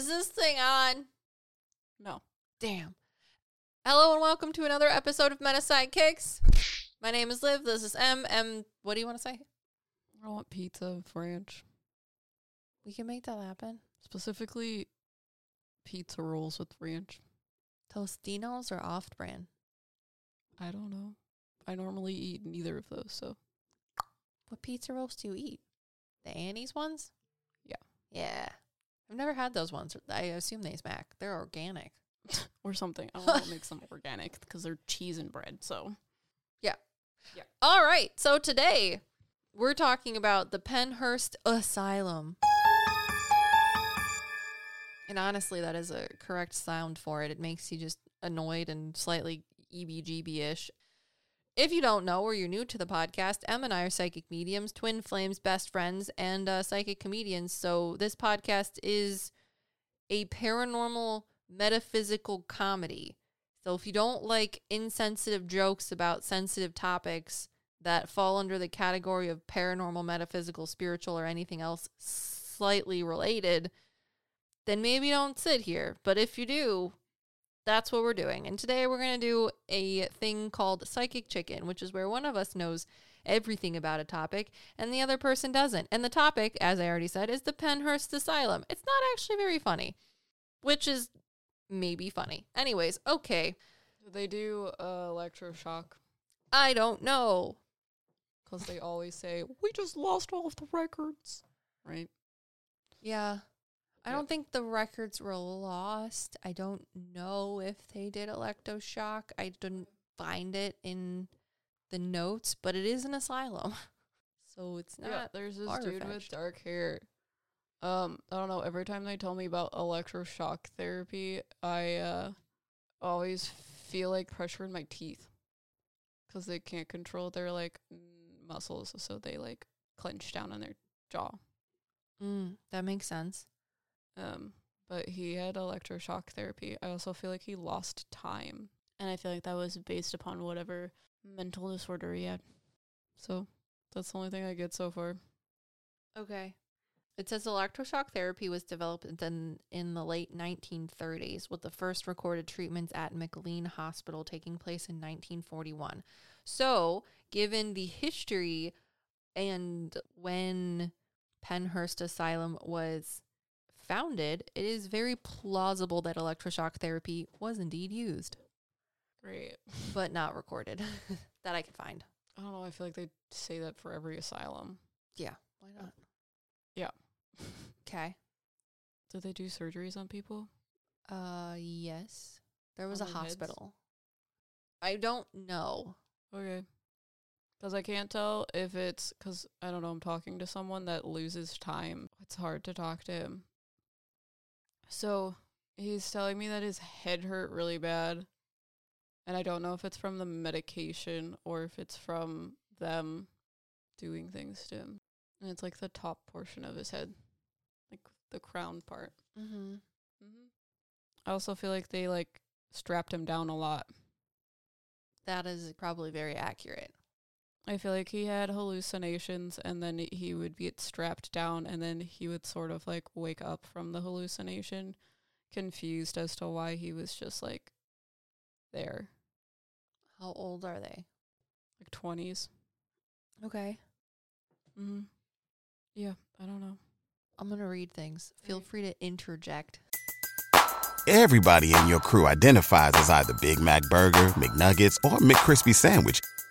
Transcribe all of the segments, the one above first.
Is this thing on? No. Damn. Hello and welcome to another episode of Meta Psyckicks. My name is Liv. This is Em. M. What do you want to say? I want pizza ranch. We can make that happen. Specifically, pizza rolls with ranch. Tostinos or off brand? I don't know. I normally eat neither of those, so What pizza rolls do you eat? The Annie's ones? Yeah. Yeah. I've never had those ones. I assume they smack. They're organic. or something. I don't know what makes them organic because they're cheese and bread. So yeah. Yeah. All right. So today we're talking about the Pennhurst Asylum. And honestly, that is a correct sound for it. It makes you just annoyed and slightly EBGB ish. If you don't know or you're new to the podcast, Em and I are psychic mediums, twin flames, best friends, and uh, psychic comedians. So this podcast is a paranormal metaphysical comedy. So if you don't like insensitive jokes about sensitive topics that fall under the category of paranormal, metaphysical, spiritual, or anything else slightly related, then maybe don't sit here. But if you do, that's what we're doing. And today we're going to do a thing called Psychic Chicken, which is where one of us knows everything about a topic and the other person doesn't. And the topic, as I already said, is the Pennhurst Asylum. It's not actually very funny, which is maybe funny. Anyways, okay. do they do uh, electroshock I don't know. because they always say we just lost all of the records, right? Yeah. I don't think the records were lost. I don't know if they did electroshock. I didn't find it in the notes, but it is an asylum. So it's not yeah, there's this dude with dark hair. Um, I don't know. Every time they tell me about electroshock therapy, I uh always feel like pressure in my teeth because they can't control their like muscles, so they like clench down on their jaw. Mm, that makes sense. Um, but he had electroshock therapy. I also feel like he lost time, and I feel like that was based upon whatever mental disorder he had. So that's the only thing I get so far. Okay. It says electroshock therapy was developed in, in the late 1930s, with the first recorded treatments at McLean Hospital taking place in 1941. So, given the history and when Pennhurst Asylum was founded, it is very plausible that electroshock therapy was indeed used, Great. but not recorded that I could find. I don't know. I feel like they say that for every asylum. Yeah. Why not? Yeah. Okay. Do they do surgeries on people? Uh, yes. There was a On heads? hospital. I don't know. Okay. Because I can't tell if it's because I don't know. I'm talking to someone that loses time. It's hard to talk to him. So he's telling me that his head hurt really bad. And I don't know if it's from the medication or if it's from them doing things to him. And it's like the top portion of his head, like the crown part. Mm-hmm. Mm-hmm. I also feel like they like strapped him down a lot. That is probably very accurate. I feel like he had hallucinations and then he would get strapped down and then he would sort of like wake up from the hallucination confused as to why he was just like there. How old are they? Like 20s. Okay. Mm-hmm. Yeah, I don't know. I'm going to read things. Feel Okay. free to interject. Everybody in your crew identifies as either Big Mac Burger, McNuggets, or McCrispy Sandwich.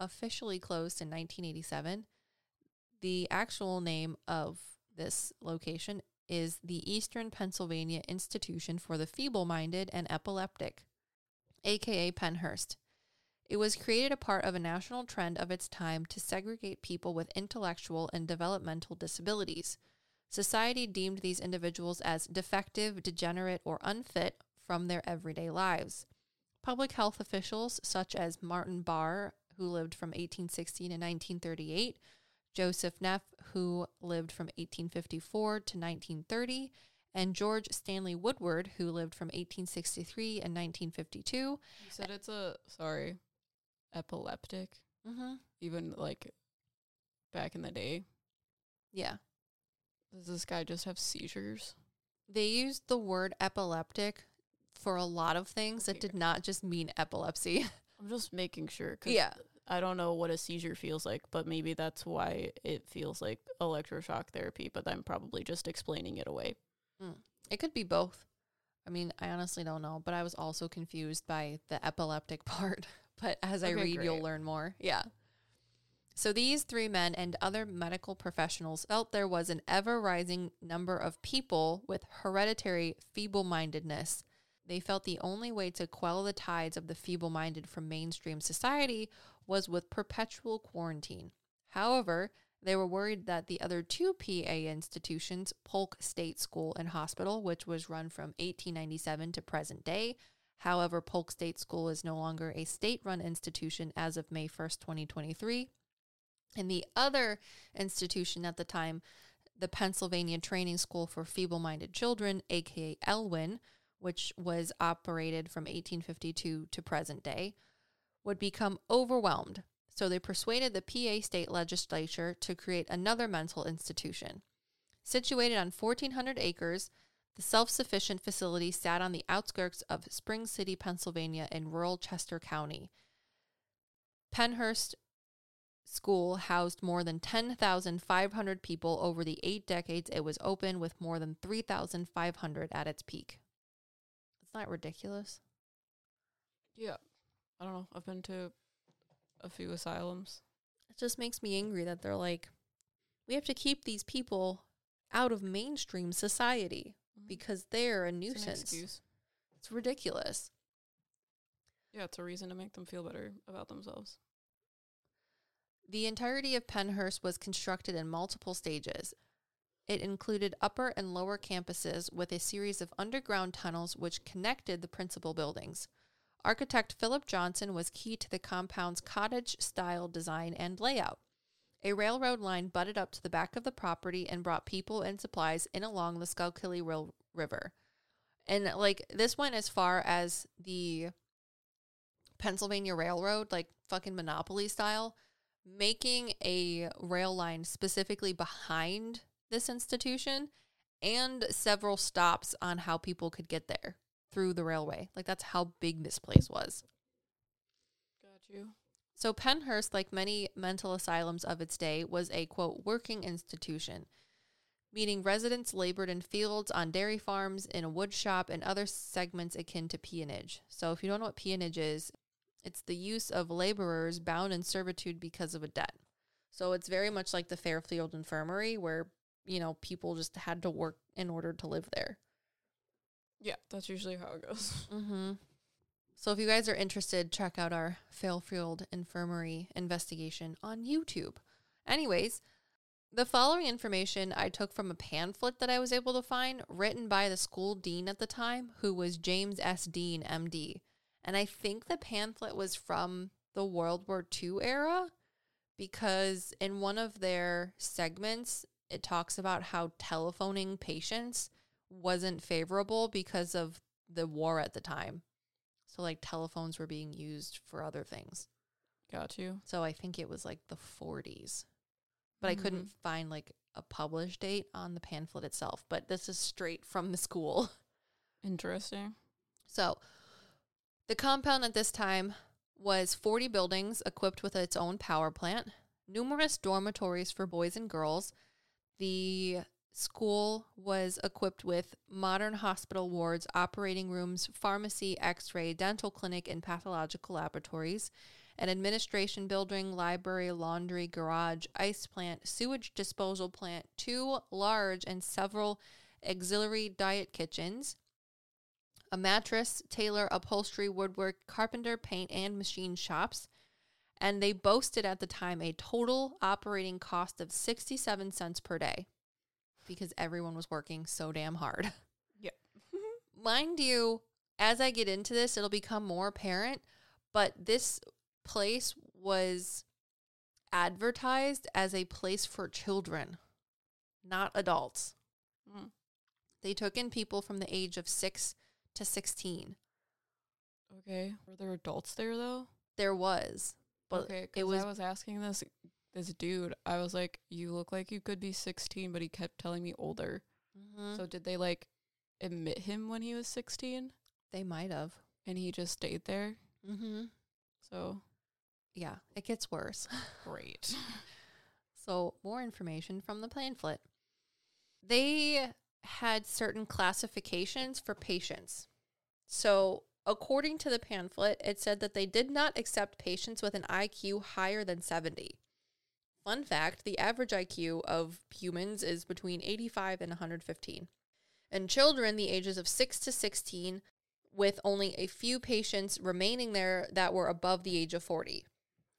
officially closed in 1987. The actual name of this location is the Eastern Pennsylvania Institution for the Feeble Minded and Epileptic, aka Pennhurst. It was created a part of a national trend of its time to segregate people with intellectual and developmental disabilities. Society deemed these individuals as defective, degenerate, or unfit from their everyday lives. Public health officials such as Martin Barr, who lived from 1816 to 1938, Joseph Neff, who lived from 1854 to 1930, and George Stanley Woodward, who lived from 1863 and 1952. You said it's a sorry, epileptic. Mm-hmm. Even like back in the day, Yeah. does this guy just have seizures? They used the word epileptic for a lot of things that did not just mean epilepsy. I'm just making sure. 'cause yeah. I don't know what a seizure feels like, but maybe that's why it feels like electroshock therapy. But I'm probably just explaining it away. Hmm. It could be both. I mean, I honestly don't know, but I was also confused by the epileptic part. But as I Okay, read, you'll learn more. Yeah. So these three men and other medical professionals felt there was an ever rising number of people with hereditary feeble mindedness. They felt the only way to quell the tides of the feeble minded from mainstream society was with perpetual quarantine. However, they were worried that the other two PA institutions, Polk State School and Hospital, which was run from 1897 to present day, however, Polk State School is no longer a state run institution as of May 1st, 2023. And the other institution at the time, the Pennsylvania Training School for Feeble Minded Children, aka Elwyn, which was operated from 1852 to present day, would become overwhelmed. So they persuaded the PA state legislature to create another mental institution. Situated on 1,400 acres, the self sufficient facility sat on the outskirts of Spring City, Pennsylvania, in rural Chester County. Pennhurst School housed more than 10,500 people over the eight decades it was open, with more than 3,500 at its peak. That ridiculous? Yeah, I don't know. I've been to a few asylums. It just makes me angry that they're like, we have to keep these people out of mainstream society mm-hmm. because they're a It's an nuisance. excuse. It's ridiculous. Yeah, it's a reason to make them feel better about themselves. The entirety of Pennhurst was constructed in multiple stages. It included upper and lower campuses with a series of underground tunnels which connected the principal buildings. Architect Philip Johnson was key to the compound's cottage style design and layout. A railroad line butted up to the back of the property and brought people and supplies in along the Schuylkill Rail- River. And like this went as far as the Pennsylvania Railroad, like fucking monopoly style, making a rail line specifically behind this institution and several stops on how people could get there through the railway. Like that's how big this place was. Got you. So Pennhurst, like many mental asylums of its day, was a quote working institution, meaning residents labored in fields, on dairy farms, in a wood shop, and other segments akin to peonage. So if you don't know what peonage is, it's the use of laborers bound in servitude because of a debt. So it's very much like the Fairfield Infirmary, where you know people just had to work in order to live there. Yeah, that's usually how it goes. Mm-hmm. So if you guys are interested, check out our Fairfield Infirmary investigation on YouTube. Anyways, the following information I took from a pamphlet that I was able to find written by the school dean at the time, who was James S. Dean, MD. And I think the pamphlet was from the World War II era because in one of their segments, it talks about how telephoning patients wasn't favorable because of the war at the time. So like telephones were being used for other things. Got you. So I think it was like the 40s. But I couldn't mm-hmm. find like a published date on the pamphlet itself, but this is straight from the school. Interesting. So the compound at this time was 40 buildings equipped with its own power plant, numerous dormitories for boys and girls. The school was equipped with modern hospital wards, operating rooms, pharmacy, x ray, dental clinic, and pathological laboratories, an administration building, library, laundry, garage, ice plant, sewage disposal plant, two large and several auxiliary diet kitchens, a mattress, tailor, upholstery, woodwork, carpenter, paint, and machine shops. And they boasted at the time a total operating cost of 67 cents per day because everyone was working so damn hard. Yep. Mind you, as I get into this, it'll become more apparent. But this place was advertised as a place for children, not adults. Mm. They took in people from the age of six to 16. Okay. Were there adults there though? There was, but okay, it was, I was asking this this dude. I was like, "You look like you could be 16," but he kept telling me older. Mhm. So did they like admit him when he was 16 they might have. and he just stayed there? Mm-hmm. So Yeah, it gets worse. great. So, more information from the pamphlet. They had certain classifications for patients. So, according to the pamphlet, it said that they did not accept patients with an IQ higher than 70. Fun fact the average IQ of humans is between 85 and 115. And children, the ages of 6 to 16, with only a few patients remaining there that were above the age of 40.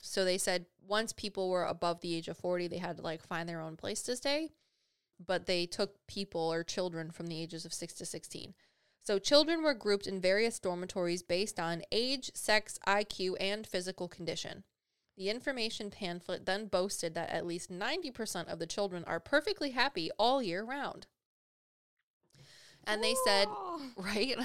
So they said once people were above the age of 40, they had to like find their own place to stay. But they took people or children from the ages of 6 to 16. So children were grouped in various dormitories based on age, sex, IQ, and physical condition. The information pamphlet then boasted that at least 90% of the children are perfectly happy all year round. And they said, right?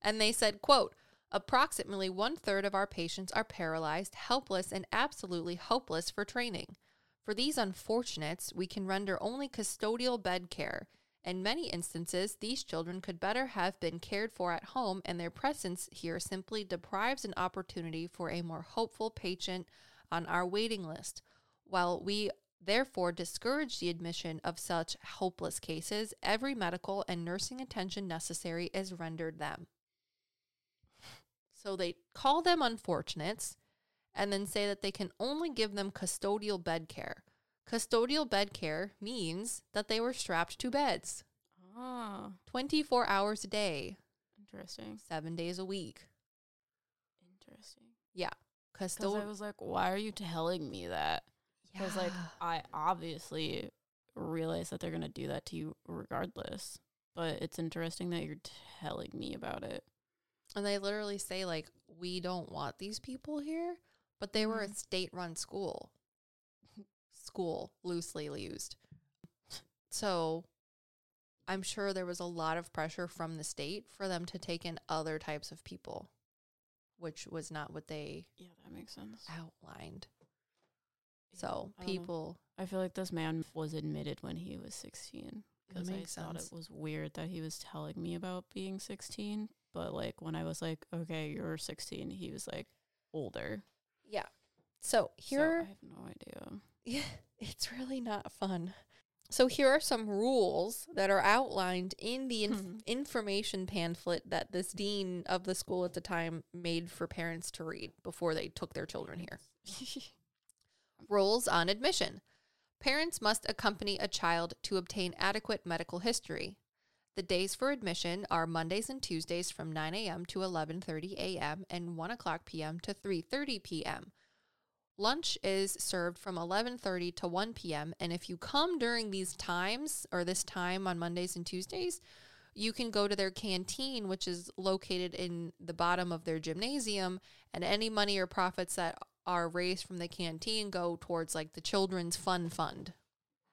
And they said, quote, approximately one third of our patients are paralyzed, helpless, and absolutely hopeless for training. For these unfortunates, we can render only custodial bed care. In many instances, these children could better have been cared for at home, and their presence here simply deprives an opportunity for a more hopeful patient on our waiting list. While we therefore discourage the admission of such hopeless cases, every medical and nursing attention necessary is rendered them. So they call them unfortunates and then say that they can only give them custodial bed care. Custodial bed care means that they were strapped to beds Ah, 24 hours a day, interesting. seven days a week. Interesting. Yeah. Because I Custodial. was like, why are you telling me that? Because like I obviously realize that they're gonna do that to you regardless. But it's interesting that you're telling me about it. and they literally say, like, we don't want these people here, but they were a Mhm. state run school. School, loosely used. So I'm sure there was a lot of pressure from the state for them to take in other types of people, which was not what they Yeah, that makes sense. outlined. So I don't know. people, I feel like this man was admitted when he was 16 That because I makes thought sense. it was weird that he was telling me about being 16. But like when I was like, okay, you're 16, he was like older. yeah. So So here, I have no idea. Yeah, it's really not fun. So here are some rules that are outlined in the inf- Hmm. information pamphlet that this dean of the school at the time made for parents to read before they took their children here. Rules on admission. Parents must accompany a child to obtain adequate medical history. The days for admission are Mondays and Tuesdays from 9 a.m. to 11:30 a.m. and 1 o'clock p.m. to 3:30 p.m. Lunch is served from 11:30 to 1 p.m. and if you come during these times or this time on Mondays and Tuesdays, you can go to their canteen which is located in the bottom of their gymnasium and any money or profits that are raised from the canteen go towards like the children's fun fund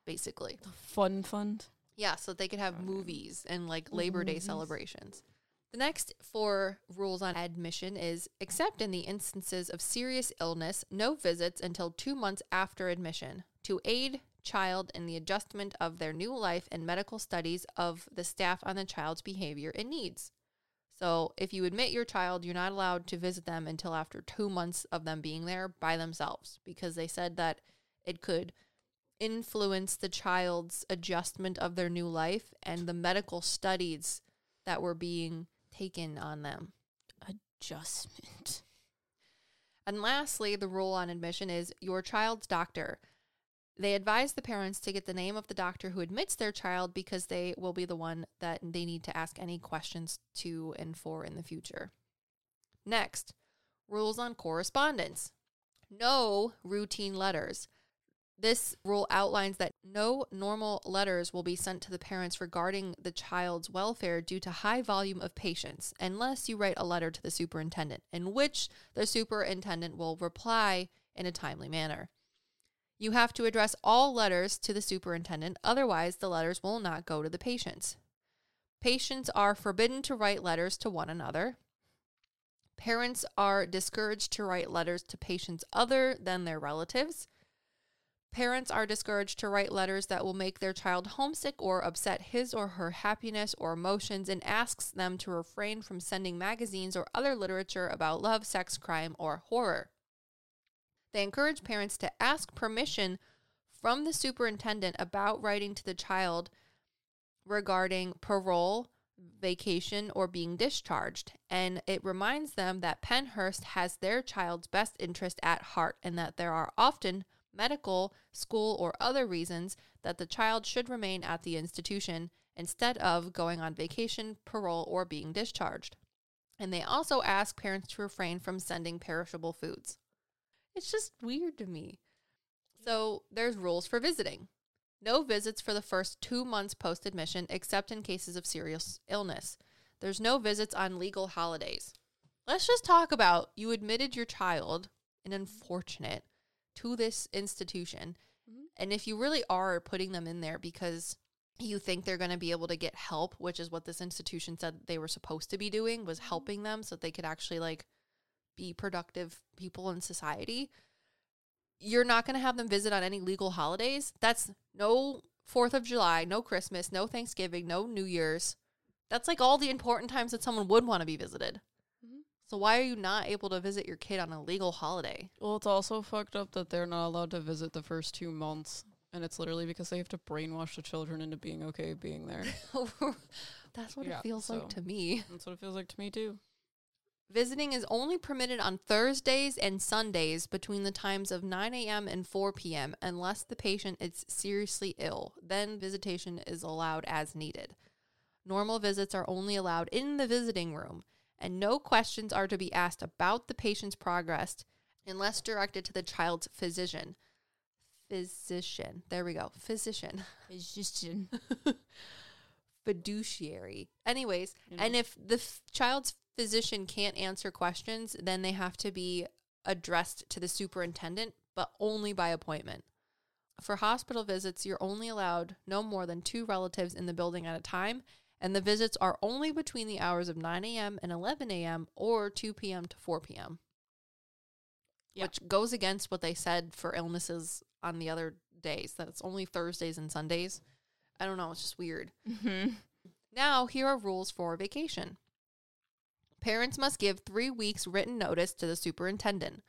basically. The fun fund. Yeah, so they could have movies and like Labor Day Movies. celebrations. The next four rules on admission is except in the instances of serious illness, no visits until two months after admission to aid child in the adjustment of their new life and medical studies of the staff on the child's behavior and needs. So if you admit your child, you're not allowed to visit them until after two months of them being there by themselves because they said that it could influence the child's adjustment of their new life and the medical studies that were being taken on them. Adjustment. And lastly, the rule on admission is your child's doctor. They advise the parents to get the name of the doctor who admits their child because they will be the one that they need to ask any questions to and for in the future. Next, rules on correspondence. No routine letters. This rule outlines that no normal letters will be sent to the parents regarding the child's welfare due to high volume of patients unless you write a letter to the superintendent in which the superintendent will reply in a timely manner. You have to address all letters to the superintendent, otherwise, the letters will not go to the patients. Patients are forbidden to write letters to one another. Parents are discouraged to write letters to patients other than their relatives. Parents are discouraged to write letters that will make their child homesick or upset his or her happiness or emotions and asks them to refrain from sending magazines or other literature about love, sex, crime, or horror. They encourage parents to ask permission from the superintendent about writing to the child regarding parole, vacation, or being discharged. And it reminds them that Pennhurst has their child's best interest at heart and that there are often medical, school, or other reasons that the child should remain at the institution instead of going on vacation, parole, or being discharged. And they also ask parents to refrain from sending perishable foods. It's just weird to me. So there's rules for visiting. No visits for the first two months post admission, except in cases of serious illness. There's no visits on legal holidays. Let's just talk about you admitted your child, an unfortunate, to this institution. Mhm. And if you really are putting them in there because you think they're going to be able to get help, which is what this institution said they were supposed to be doing, was helping them so that they could actually like be productive people in society. You're not going to have them visit on any legal holidays. That's no 4th of July, no Christmas, no Thanksgiving, no New Year's. That's like all the important times that someone would want to be visited. So why are you not able to visit your kid on a legal holiday? Well, it's also fucked up that they're not allowed to visit the first two months. And it's literally because they have to brainwash the children into being okay being there. That's what Yeah, it feels so- like to me. That's what it feels like to me too. Visiting is only permitted on Thursdays and Sundays between the times of 9 a.m. and 4 p.m. unless the patient is seriously ill. Then visitation is allowed as needed. Normal visits are only allowed in the visiting room, and no questions are to be asked about the patient's progress unless directed to the child's physician. Physician. There we go. Physician. Physician. Fiduciary. Anyways, You and if the f- child's physician can't answer questions, then they have to be addressed to the superintendent, but only by appointment. For hospital visits, you're only allowed no more than two relatives in the building at a time, and the visits are only between the hours of 9 a.m. and 11 a.m. or 2 p.m. to 4 p.m., Yeah. which goes against what they said for illnesses on the other days, that it's only Thursdays and Sundays. I don't know, it's just weird. Mm-hmm. Now, here are rules for vacation. Parents must give three weeks written notice to the superintendent.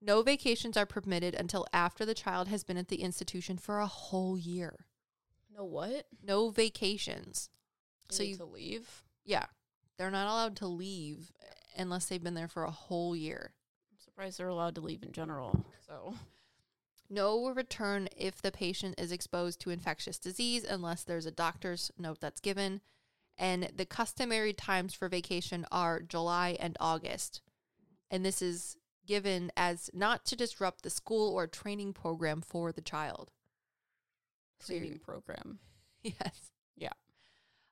No vacations are permitted until after the child has been at the institution for a whole year. No what? No vacations. So So you to leave? Yeah, they're not allowed to leave unless they've been there for a whole year. I'm surprised they're allowed to leave in general. So No return if the patient is exposed to infectious disease unless there's a doctor's note that's given. And the customary times for vacation are July and August. And this is given as not to disrupt the school or training program for the child. So training program. Yes. Yeah.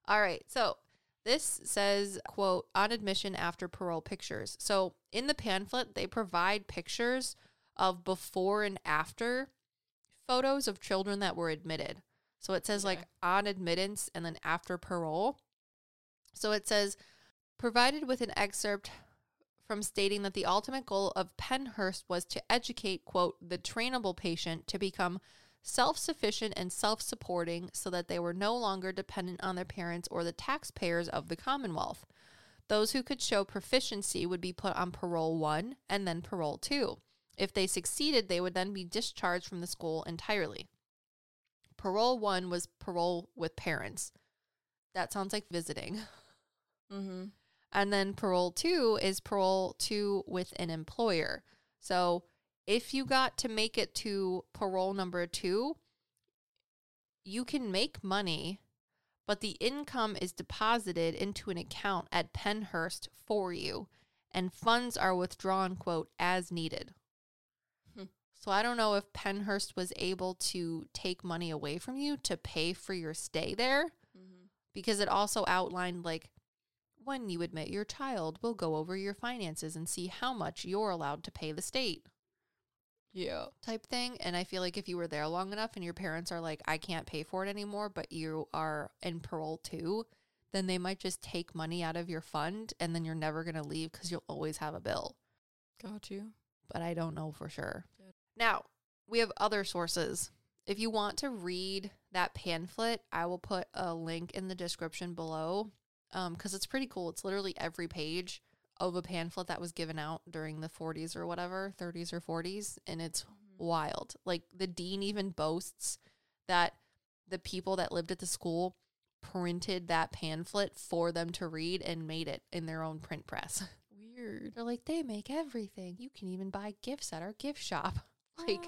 All right. So this says, quote, on admission after parole pictures. So in the pamphlet, they provide pictures of before and after photos of children that were admitted. So it says like on admittance and then after parole. So it says, provided with an excerpt from stating that the ultimate goal of Pennhurst was to educate, quote, the trainable patient to become self sufficient and self supporting so that they were no longer dependent on their parents or the taxpayers of the Commonwealth. Those who could show proficiency would be put on parole one and then parole two. If they succeeded, they would then be discharged from the school entirely. Parole one was parole with parents. That sounds like visiting. Mm-hmm. And then parole two is parole two with an employer. So if you got to make it to parole number two, you can make money, but the income is deposited into an account at Pennhurst for you, and funds are withdrawn, quote, as needed. Hmm. So I don't know if Pennhurst was able to take money away from you to pay for your stay there Mm-hmm. because it also outlined like when you admit your child we'll go over your finances and see how much you're allowed to pay the state Yeah. type thing and i feel like if you were there long enough and your parents are like i can't pay for it anymore but you are in parole too then they might just take money out of your fund and then you're never going to leave because you'll always have a bill Got you. but i don't know for sure Good. now we have other sources if you want to read that pamphlet i will put a link in the description below um, because it's pretty cool it's literally every page of a pamphlet that was given out during the 40s or whatever 30s or 40s and it's mm-hmm. wild. Like the dean even boasts that the people that lived at the school printed that pamphlet for them to read and made it in their own print press. Weird. They're like, they make everything. You can even buy gifts at our gift shop. Like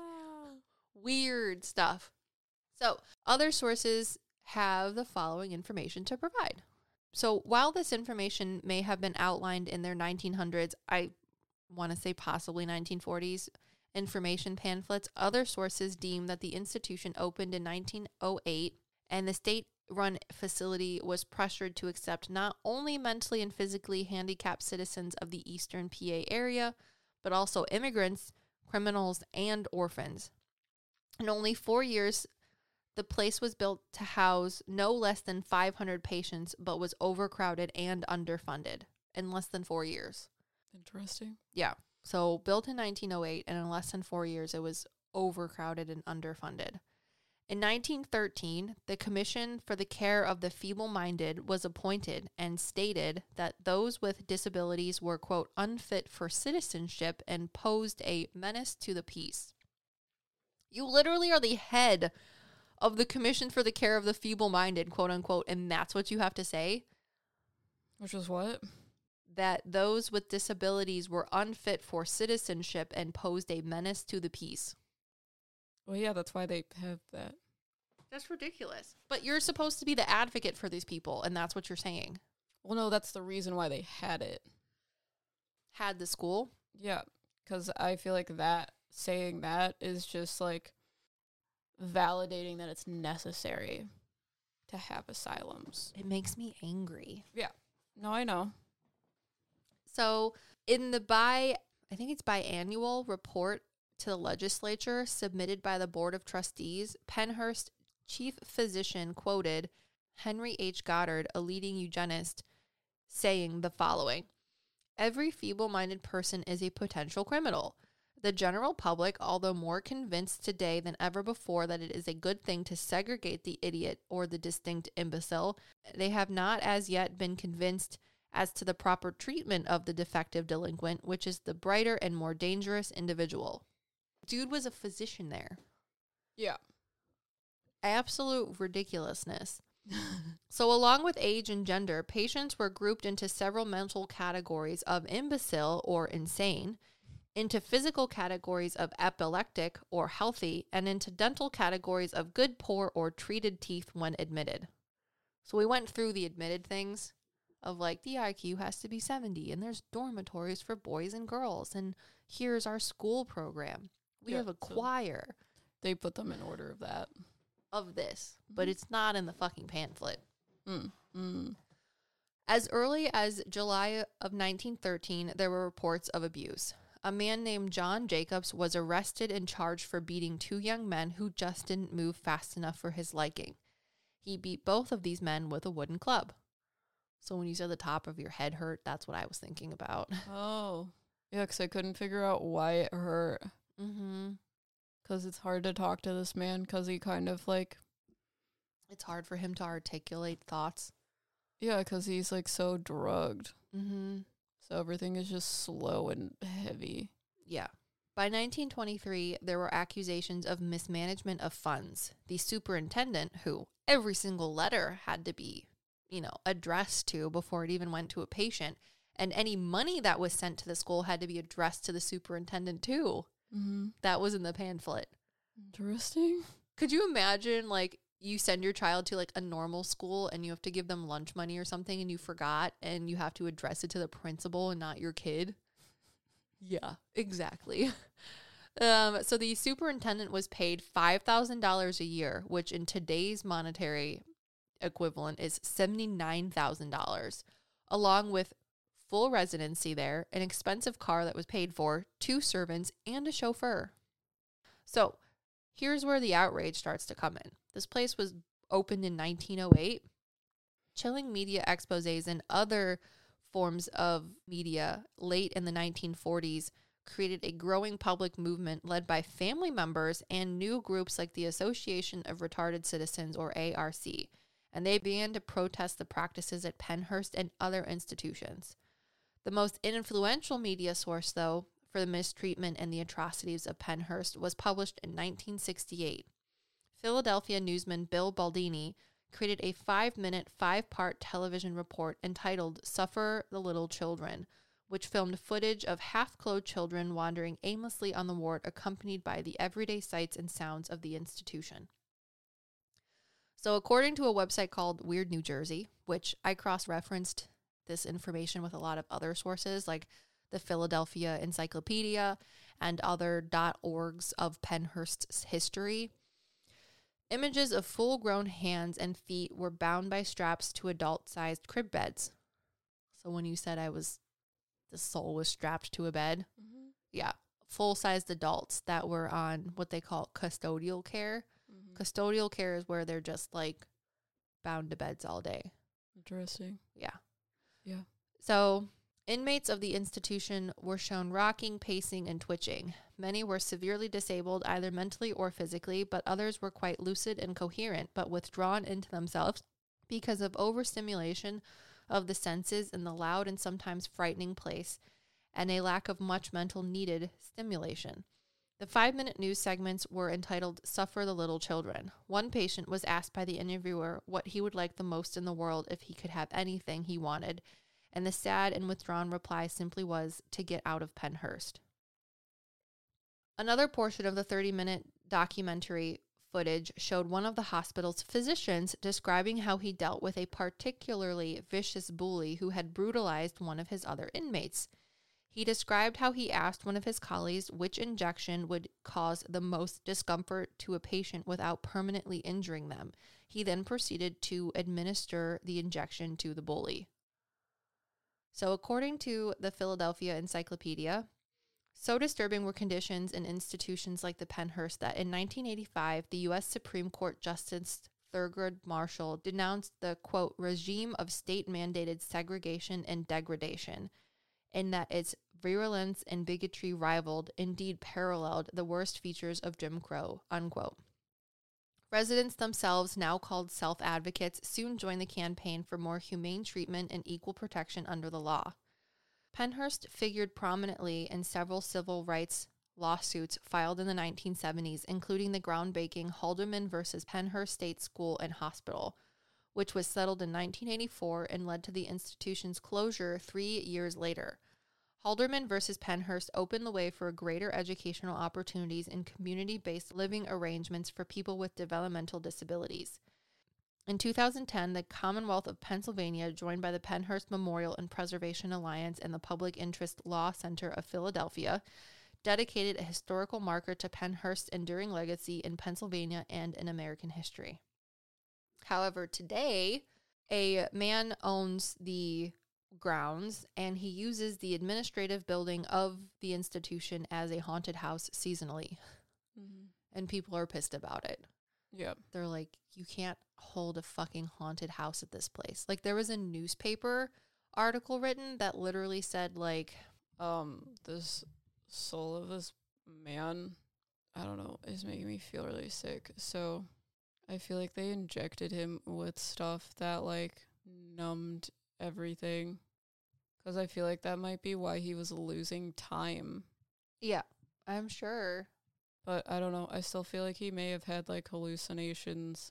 weird stuff. So, other sources have the following information to provide. So, while this information may have been outlined in their 1900s, I want to say possibly 1940s information pamphlets, other sources deem that the institution opened in 1908 and the state run facility was pressured to accept not only mentally and physically handicapped citizens of the eastern PA area, but also immigrants, criminals, and orphans. In only four years, the place was built to house no less than 500 patients, but was overcrowded and underfunded in less than four years. Interesting. Yeah. So built in 1908, and in less than four years, it was overcrowded and underfunded. In 1913, the Commission for the Care of the Feeble Minded was appointed and stated that those with disabilities were, quote, unfit for citizenship and posed a menace to the peace. You literally are the head of the Commission for the Care of the Feeble Minded, quote unquote, and that's what you have to say? Which is what? That those with disabilities were unfit for citizenship and posed a menace to the peace. Well, yeah, that's why they have that. That's ridiculous. But you're supposed to be the advocate for these people, and that's what you're saying. Well, no, that's the reason why they had it. Had the school? Yeah, because I feel like that saying that is just like validating that it's necessary to have asylums. It makes me angry. Yeah. No, I know. So, in the bi, I think it's biannual report to the legislature submitted by the Board of Trustees, Pennhurst chief physician quoted Henry H. Goddard, a leading eugenist, saying the following Every feeble minded person is a potential criminal. The general public, although more convinced today than ever before that it is a good thing to segregate the idiot or the distinct imbecile, they have not as yet been convinced as to the proper treatment of the defective delinquent, which is the brighter and more dangerous individual. Dude was a physician there. Yeah. Absolute ridiculousness. So, along with age and gender, patients were grouped into several mental categories of imbecile or insane, into physical categories of epileptic or healthy, and into dental categories of good, poor, or treated teeth when admitted. So, we went through the admitted things of like the IQ has to be 70, and there's dormitories for boys and girls, and here's our school program. We Yeah, have a so- choir They put them in order of that. of this, but Mhm. it's not in the fucking pamphlet. Mm. Mm. As early as July of 1913, there were reports of abuse. A man named John Jacobs was arrested and charged for beating two young men who just didn't move fast enough for his liking. He beat both of these men with a wooden club. So when you said the top of your head hurt, that's what I was thinking about. Oh. Yeah, because I couldn't figure out why it hurt. Mm-hmm. Because it's hard to talk to this man because he kind of like, It's hard for him to articulate thoughts. yeah, because he's like so drugged. Mm-hmm. So everything is just slow and heavy. Yeah. By 1923, there were accusations of mismanagement of funds. The superintendent, who every single letter had to be, you know, addressed to before it even went to a patient, and any money that was sent to the school had to be addressed to the superintendent too. Mm-hmm. That was in the pamphlet. Interesting. Could you imagine, like, you send your child to like a normal school and you have to give them lunch money or something and you forgot and you have to address it to the principal and not your kid? Yeah, exactly. Um, so the superintendent was paid five thousand dollars a year, which in today's monetary equivalent is seventy nine thousand dollars, along with full residency there, an expensive car that was paid for, two servants, and a chauffeur. So here's where the outrage starts to come in. This place was opened in 1908. Chilling media exposes and other forms of media late in the 1940s created a growing public movement led by family members and new groups like the Association of Retarded Citizens, or ARC, and they began to protest the practices at Pennhurst and other institutions. The most influential media source, though, for the mistreatment and the atrocities of Pennhurst was published in 1968. Philadelphia newsman Bill Baldini created a five minute, five part television report entitled Suffer the Little Children, which filmed footage of half clothed children wandering aimlessly on the ward, accompanied by the everyday sights and sounds of the institution. So, according to a website called Weird New Jersey, which I cross referenced this information with a lot of other sources like the Philadelphia Encyclopedia and other .orgs of Pennhurst's history. Images of full-grown hands and feet were bound by straps to adult-sized crib beds. So when you said I was the soul was strapped to a bed, Mm-hmm. yeah, full-sized adults that were on what they call custodial care. Mm-hmm. Custodial care is where they're just like bound to beds all day. Interesting. Yeah. Yeah. So, inmates of the institution were shown rocking, pacing, and twitching. Many were severely disabled, either mentally or physically, but others were quite lucid and coherent, but withdrawn into themselves because of overstimulation of the senses in the loud and sometimes frightening place and a lack of much mental needed stimulation. The five minute news segments were entitled Suffer the Little Children. One patient was asked by the interviewer what he would like the most in the world if he could have anything he wanted, and the sad and withdrawn reply simply was to get out of Pennhurst. Another portion of the 30 minute documentary footage showed one of the hospital's physicians describing how he dealt with a particularly vicious bully who had brutalized one of his other inmates. He described how he asked one of his colleagues which injection would cause the most discomfort to a patient without permanently injuring them. He then proceeded to administer the injection to the bully. So, according to the Philadelphia Encyclopedia, so disturbing were conditions in institutions like the Pennhurst that in 1985, the U.S. Supreme Court Justice Thurgood Marshall denounced the quote regime of state mandated segregation and degradation in that its virulence and bigotry rivaled, indeed paralleled, the worst features of Jim Crow, unquote. Residents themselves, now called self advocates, soon joined the campaign for more humane treatment and equal protection under the law. Pennhurst figured prominently in several civil rights lawsuits filed in the 1970s, including the groundbreaking Halderman versus Pennhurst State School and Hospital, which was settled in 1984 and led to the institution's closure three years later. Halderman versus Pennhurst opened the way for greater educational opportunities and community based living arrangements for people with developmental disabilities. In 2010, the Commonwealth of Pennsylvania, joined by the Pennhurst Memorial and Preservation Alliance and the Public Interest Law Center of Philadelphia, dedicated a historical marker to Pennhurst's enduring legacy in Pennsylvania and in American history. However, today, a man owns the grounds and he uses the administrative building of the institution as a haunted house seasonally. Mm-hmm. And people are pissed about it. Yeah. They're like, you can't hold a fucking haunted house at this place. Like, there was a newspaper article written that literally said, like, Um, this soul of this man, I don't know, is making me feel really sick. So I feel like they injected him with stuff that like numbed everything. Cause I feel like that might be why he was losing time. yeah, I'm sure. But I don't know. I still feel like he may have had like hallucinations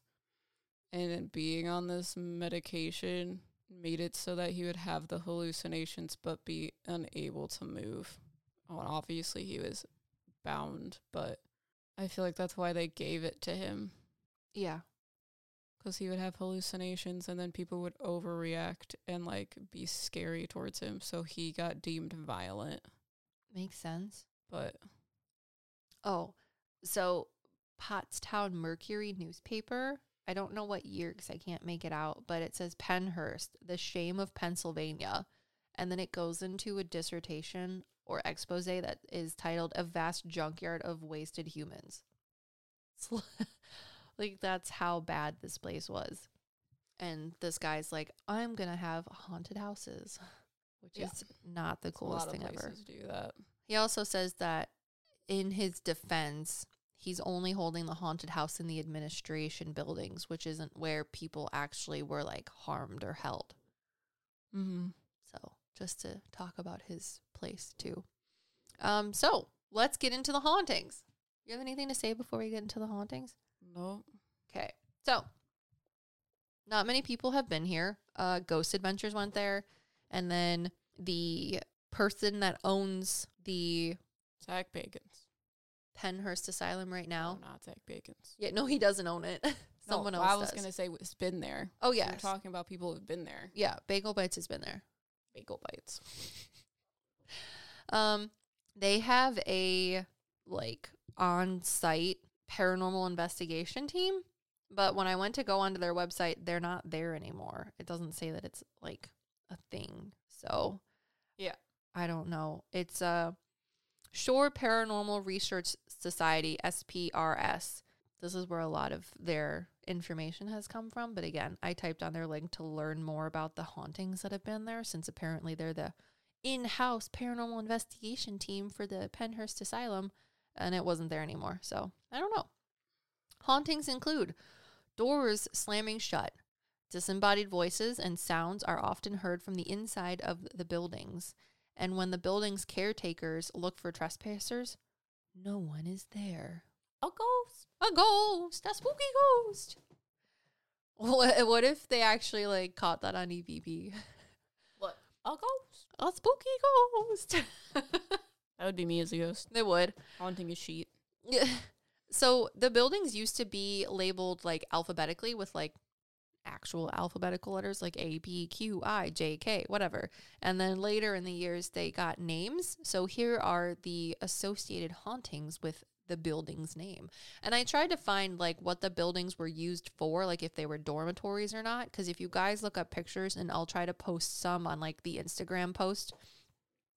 and then being on this medication made it so that he would have the hallucinations but be unable to move. Well, obviously he was bound, but I feel like that's why they gave it to him Yeah. Because he would have hallucinations and then people would overreact and like be scary towards him. So he got deemed violent. Makes sense. But Oh, so Pottstown Mercury newspaper. I don't know what year because I can't make it out, but it says Pennhurst, the shame of Pennsylvania. And then it goes into a dissertation or expose that is titled A Vast Junkyard of Wasted Humans. Like, that's how bad this place was. And this guy's like, I'm going to have haunted houses, which Yeah. is not the coolest thing ever. do that. He also says that in his defense, he's only holding the haunted house in the administration buildings, which isn't where people actually were like harmed or held. Mm-hmm. So, just to talk about his place too. Um, so let's get into the hauntings. You have anything to say before we get into the hauntings? No. Okay. So, not many people have been here. Uh, Ghost Adventures went there, and then the person that owns the Zak Bagans'. Pennhurst Asylum right now. No, not Zak Bagans'. Yeah, no, he doesn't own it. Someone no, else I was does. gonna say it's been there. oh yeah, We're talking about people who've been there. yeah. Bagel Bites has been there. Bagel bites. Um, they have a like on-site paranormal investigation team, but when I went to go onto their website, they're not there anymore. It doesn't say that it's like a thing. So, Yeah. I don't know. It's a Shore Paranormal Research Society (SPRS). This is where a lot of their information has come from. But again, I typed on their link to learn more about the hauntings that have been there, since apparently they're the in-house paranormal investigation team for the Pennhurst Asylum, and it wasn't there anymore. So I don't know. Hauntings include doors slamming shut. Disembodied voices and sounds are often heard from the inside of the buildings. And when the building's caretakers look for trespassers, no one is there. A ghost. A ghost, a spooky ghost. What, what if they actually like caught that on EVP? What? A ghost. A spooky ghost. That would be me as a ghost. they would. Haunting a sheet. Yeah. So the buildings used to be labeled like alphabetically with like actual alphabetical letters like A, B, Q, I, J, K, whatever. And then later in the years, they got names. So here are the associated hauntings with the building's name. And I tried to find like what the buildings were used for, like if they were dormitories or not. Because if you guys look up pictures, and I'll try to post some on like the Instagram post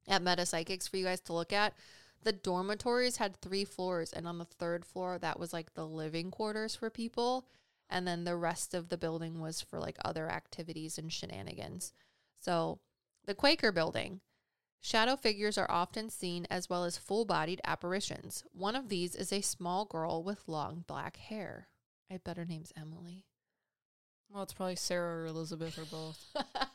at Meta Psyckicks for you guys to look at. The dormitories had three floors, and on the third floor, that was like the living quarters for people. And then the rest of the building was for like other activities and shenanigans. So, the Quaker building. Shadow figures are often seen as well as full bodied apparitions. One of these is a small girl with long black hair. I bet her name's Emily. Well, it's probably Sarah or Elizabeth or both.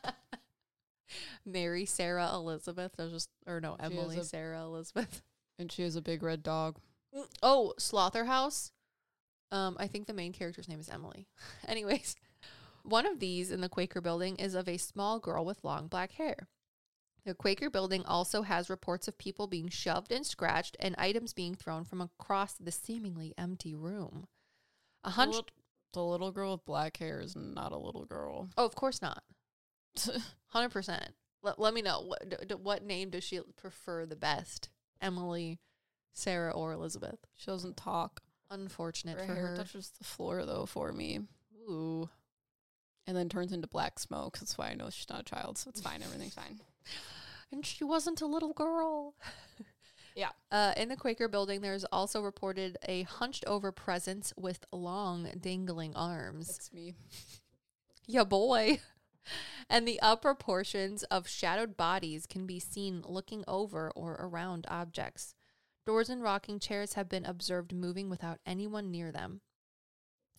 Mary Sarah Elizabeth. I was just, or no, She Emily a- Sarah Elizabeth. And she has a big red dog. Mm, Oh, Slaughterhouse. Um, I think the main character's name is Emily. Anyways, one of these in the Quaker building is of a small girl with long black hair. The Quaker building also has reports of people being shoved and scratched and items being thrown from across the seemingly empty room. A The, hunch. the little girl with black hair is not a little girl. Oh, of course not. Hundred percent. Let Let me know what d- d- what name does she prefer the best? Emily, Sarah, or Elizabeth? she doesn't talk. Unfortunate Her for hair her. touches the floor though for me, Ooh. and then turns into black smoke. That's why I know she's not a child, so it's fine. Everything's fine. And she wasn't a little girl. Yeah. Uh, in the Quaker building, there's also reported a hunched over presence with long dangling arms. It's me. Yeah, boy. And the upper portions of shadowed bodies can be seen looking over or around objects. Doors and rocking chairs have been observed moving without anyone near them.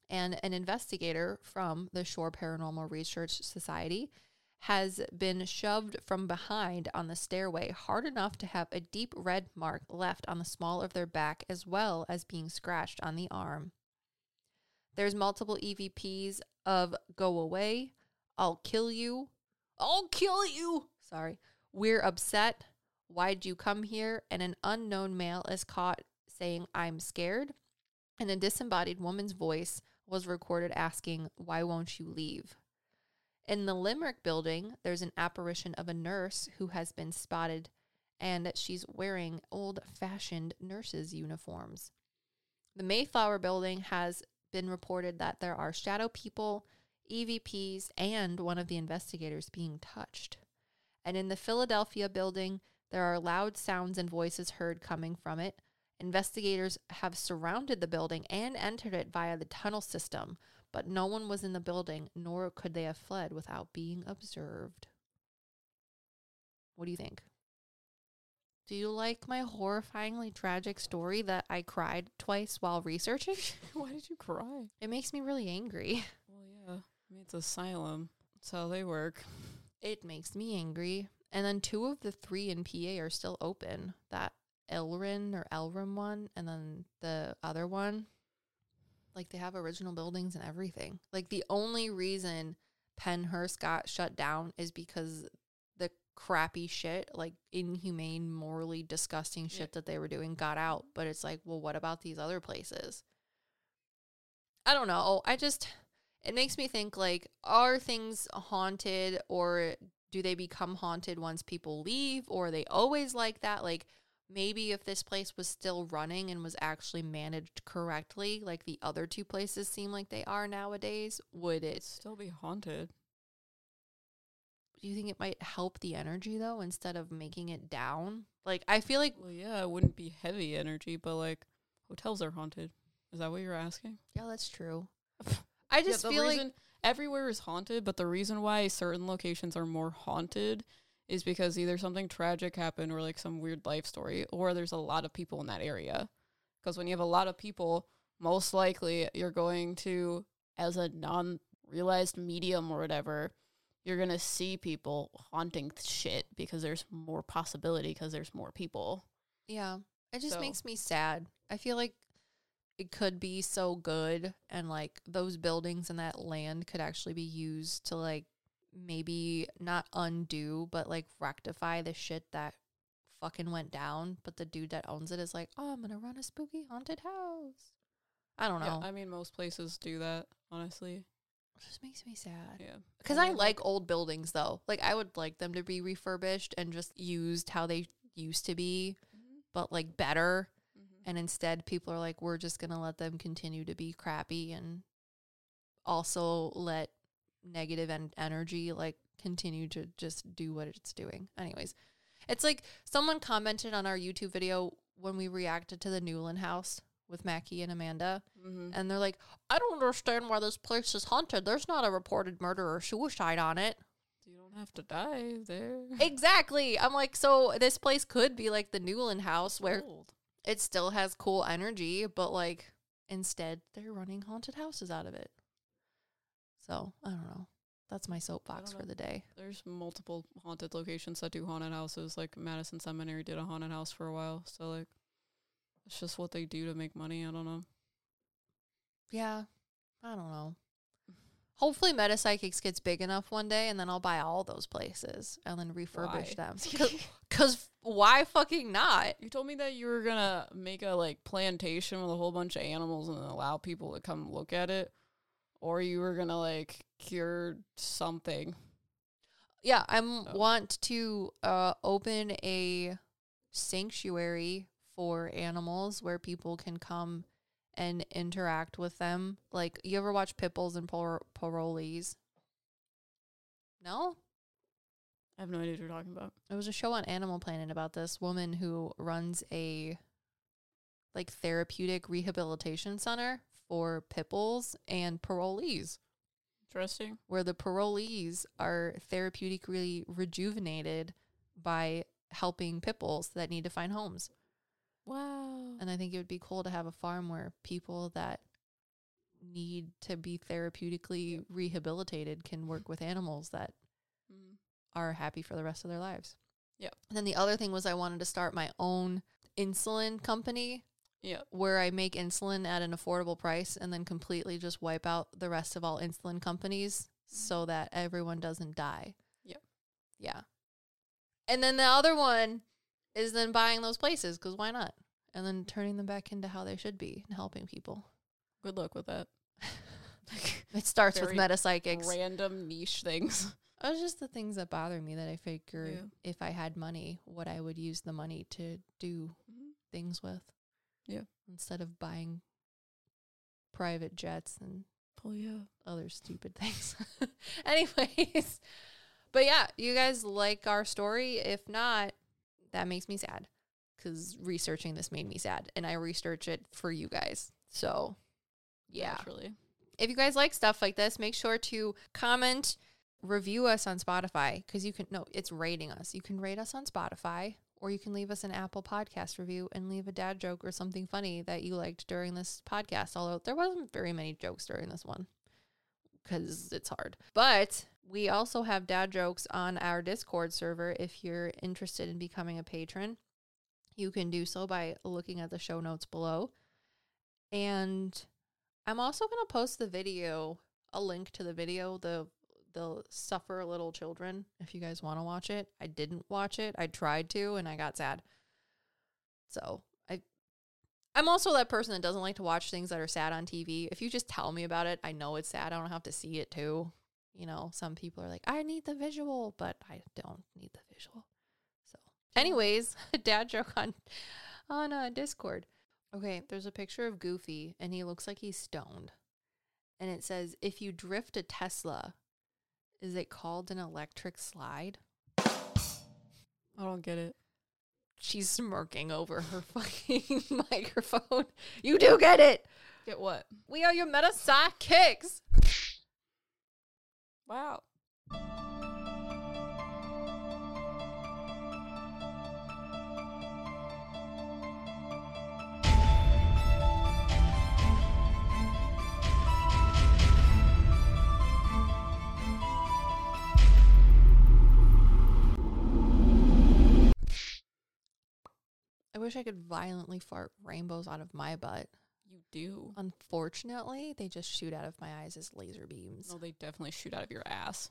And an investigator from the Shore Paranormal Research Society has been shoved from behind on the stairway hard enough to have a deep red mark left on the small of their back as well as being scratched on the arm. There's multiple EVPs of go away, I'll kill you, I'll kill you. Sorry. We're upset. Why'd you come here? And an unknown male is caught saying, I'm scared. And a disembodied woman's voice was recorded asking, Why won't you leave? In the Limerick building, there's an apparition of a nurse who has been spotted and she's wearing old fashioned nurses' uniforms. The Mayflower building has been reported that there are shadow people, EVPs, and one of the investigators being touched. And in the Philadelphia building, there are loud sounds and voices heard coming from it. Investigators have surrounded the building and entered it via the tunnel system, but no one was in the building, nor could they have fled without being observed. What do you think? Do you like my horrifyingly tragic story that I cried twice while researching? Why did you cry? It makes me really angry. Well, yeah. It's asylum. That's how they work. It makes me angry. And then two of the three in PA are still open. That Elrin or Elrim one, and then the other one. Like they have original buildings and everything. Like the only reason Pennhurst got shut down is because the crappy shit, like inhumane, morally disgusting shit Yeah. that they were doing got out. But it's like, well, what about these other places? I don't know. I just it makes me think like are things haunted or do they become haunted once people leave or are they always like that like maybe if this place was still running and was actually managed correctly like the other two places seem like they are nowadays would it still be haunted. do you think it might help the energy though instead of making it down like i feel like Well, yeah, it wouldn't be heavy energy, but like hotels are haunted. Is that what you're asking? yeah that's true i just yeah, feel like everywhere is haunted, but the reason why certain locations are more haunted is because either something tragic happened or like some weird life story, or there's a lot of people in that area. Because when you have a lot of people, most likely you're going to, as a non realized medium or whatever, you're going to see people haunting shit because there's more possibility because there's more people. Yeah. It just So- makes me sad. I feel like it could be so good and like those buildings and that land could actually be used to like maybe not undo but like rectify the shit that fucking went down, but the dude that owns it is like, "Oh, I'm to run a spooky haunted house." I don't know. Yeah, I mean, most places do that, honestly. it just makes me sad. Yeah. Cuz I like old buildings though. Like I would like them to be refurbished and just used how they used to be, mm-hmm. but like better. And instead people are like we're just going to let them continue to be crappy and also let negative en- energy like continue to just do what it's doing anyways it's like someone commented on our youtube video when we reacted to the newland house with mackie and amanda Mhm. and they're like i don't understand why this place is haunted there's not a reported murder or suicide on it You don't have to die there. exactly i'm like so this place could be like the newland house where Old. It still has cool energy, but like instead they're running haunted houses out of it. So I don't know. That's my soapbox for the day. There's multiple haunted locations that do haunted houses. Like Madison Seminary did a haunted house for a while. So like, it's just what they do to make money. I don't know. Yeah. I don't know. Hopefully Meta Psyckicks gets big enough one day and then I'll buy all those places and then refurbish Why? them. Cuz why fucking not? You told me that you were gonna make a like plantation with a whole bunch of animals and allow people to come look at it, or you were gonna like cure something. Yeah, I am Oh. want to uh open a sanctuary for animals where people can come and interact with them. Like you ever watch Pitbulls and Par- Parolees? No? I have no idea what you're talking about. There was a show on Animal Planet about this woman who runs a like therapeutic rehabilitation center for pit bulls and parolees, Interesting. where the parolees are therapeutically rejuvenated by helping pit bulls that need to find homes. Wow. And I think it would be cool to have a farm where people that need to be therapeutically rehabilitated can work with animals that. Are happy for the rest of their lives. Yeah. And then the other thing was I wanted to start my own insulin company Yeah. where I make insulin at an affordable price and then completely just wipe out the rest of all insulin companies mm-hmm. so that everyone doesn't die. Yep. Yeah. And then the other one is then buying those places because why not? And then turning them back into how they should be and helping people. Good luck with that. It starts with Very Meta Psyckicks. Random niche things. Those was just the things that bother me that I figure Yeah. if I had money, what I would use the money to do Mhm. things with. Yeah. Instead of buying private jets and Oh yeah. other stupid things. Anyways, but yeah, you guys like our story? If not, that makes me sad because researching this made me sad and I research it for you guys. So, yeah. Naturally. If you guys like stuff like this, make sure to comment, review us on Spotify because you can, no, it's rating us. You can rate us on Spotify or you can leave us an Apple podcast review and leave a dad joke or something funny that you liked during this podcast. Although there wasn't very many jokes during this one because it's hard. But we also have dad jokes on our Discord server. If you're interested in becoming a patron, you can do so by looking at the show notes below. And I'm also going to post the video, a link to the video, the the suffer little children if you guys want to watch it. I didn't watch it. I tried to and I got sad. So, I I'm also that person that doesn't like to watch things that are sad on TV. If you just tell me about it, I know it's sad. I don't have to see it too. You know, some people are like, "I need the visual," but I don't need the visual. So, anyways, dad joke on on uh, Discord. Okay, there's a picture of Goofy and he looks like he's stoned. And it says, "If you drift a Tesla, is it called an electric slide?" I don't get it. She's smirking over her fucking microphone. You do get it. Get what? We are your meta sidekicks. Wow. I wish I could violently fart rainbows out of my butt. You do. Unfortunately, they just shoot out of my eyes as laser beams. No, they definitely shoot out of your ass.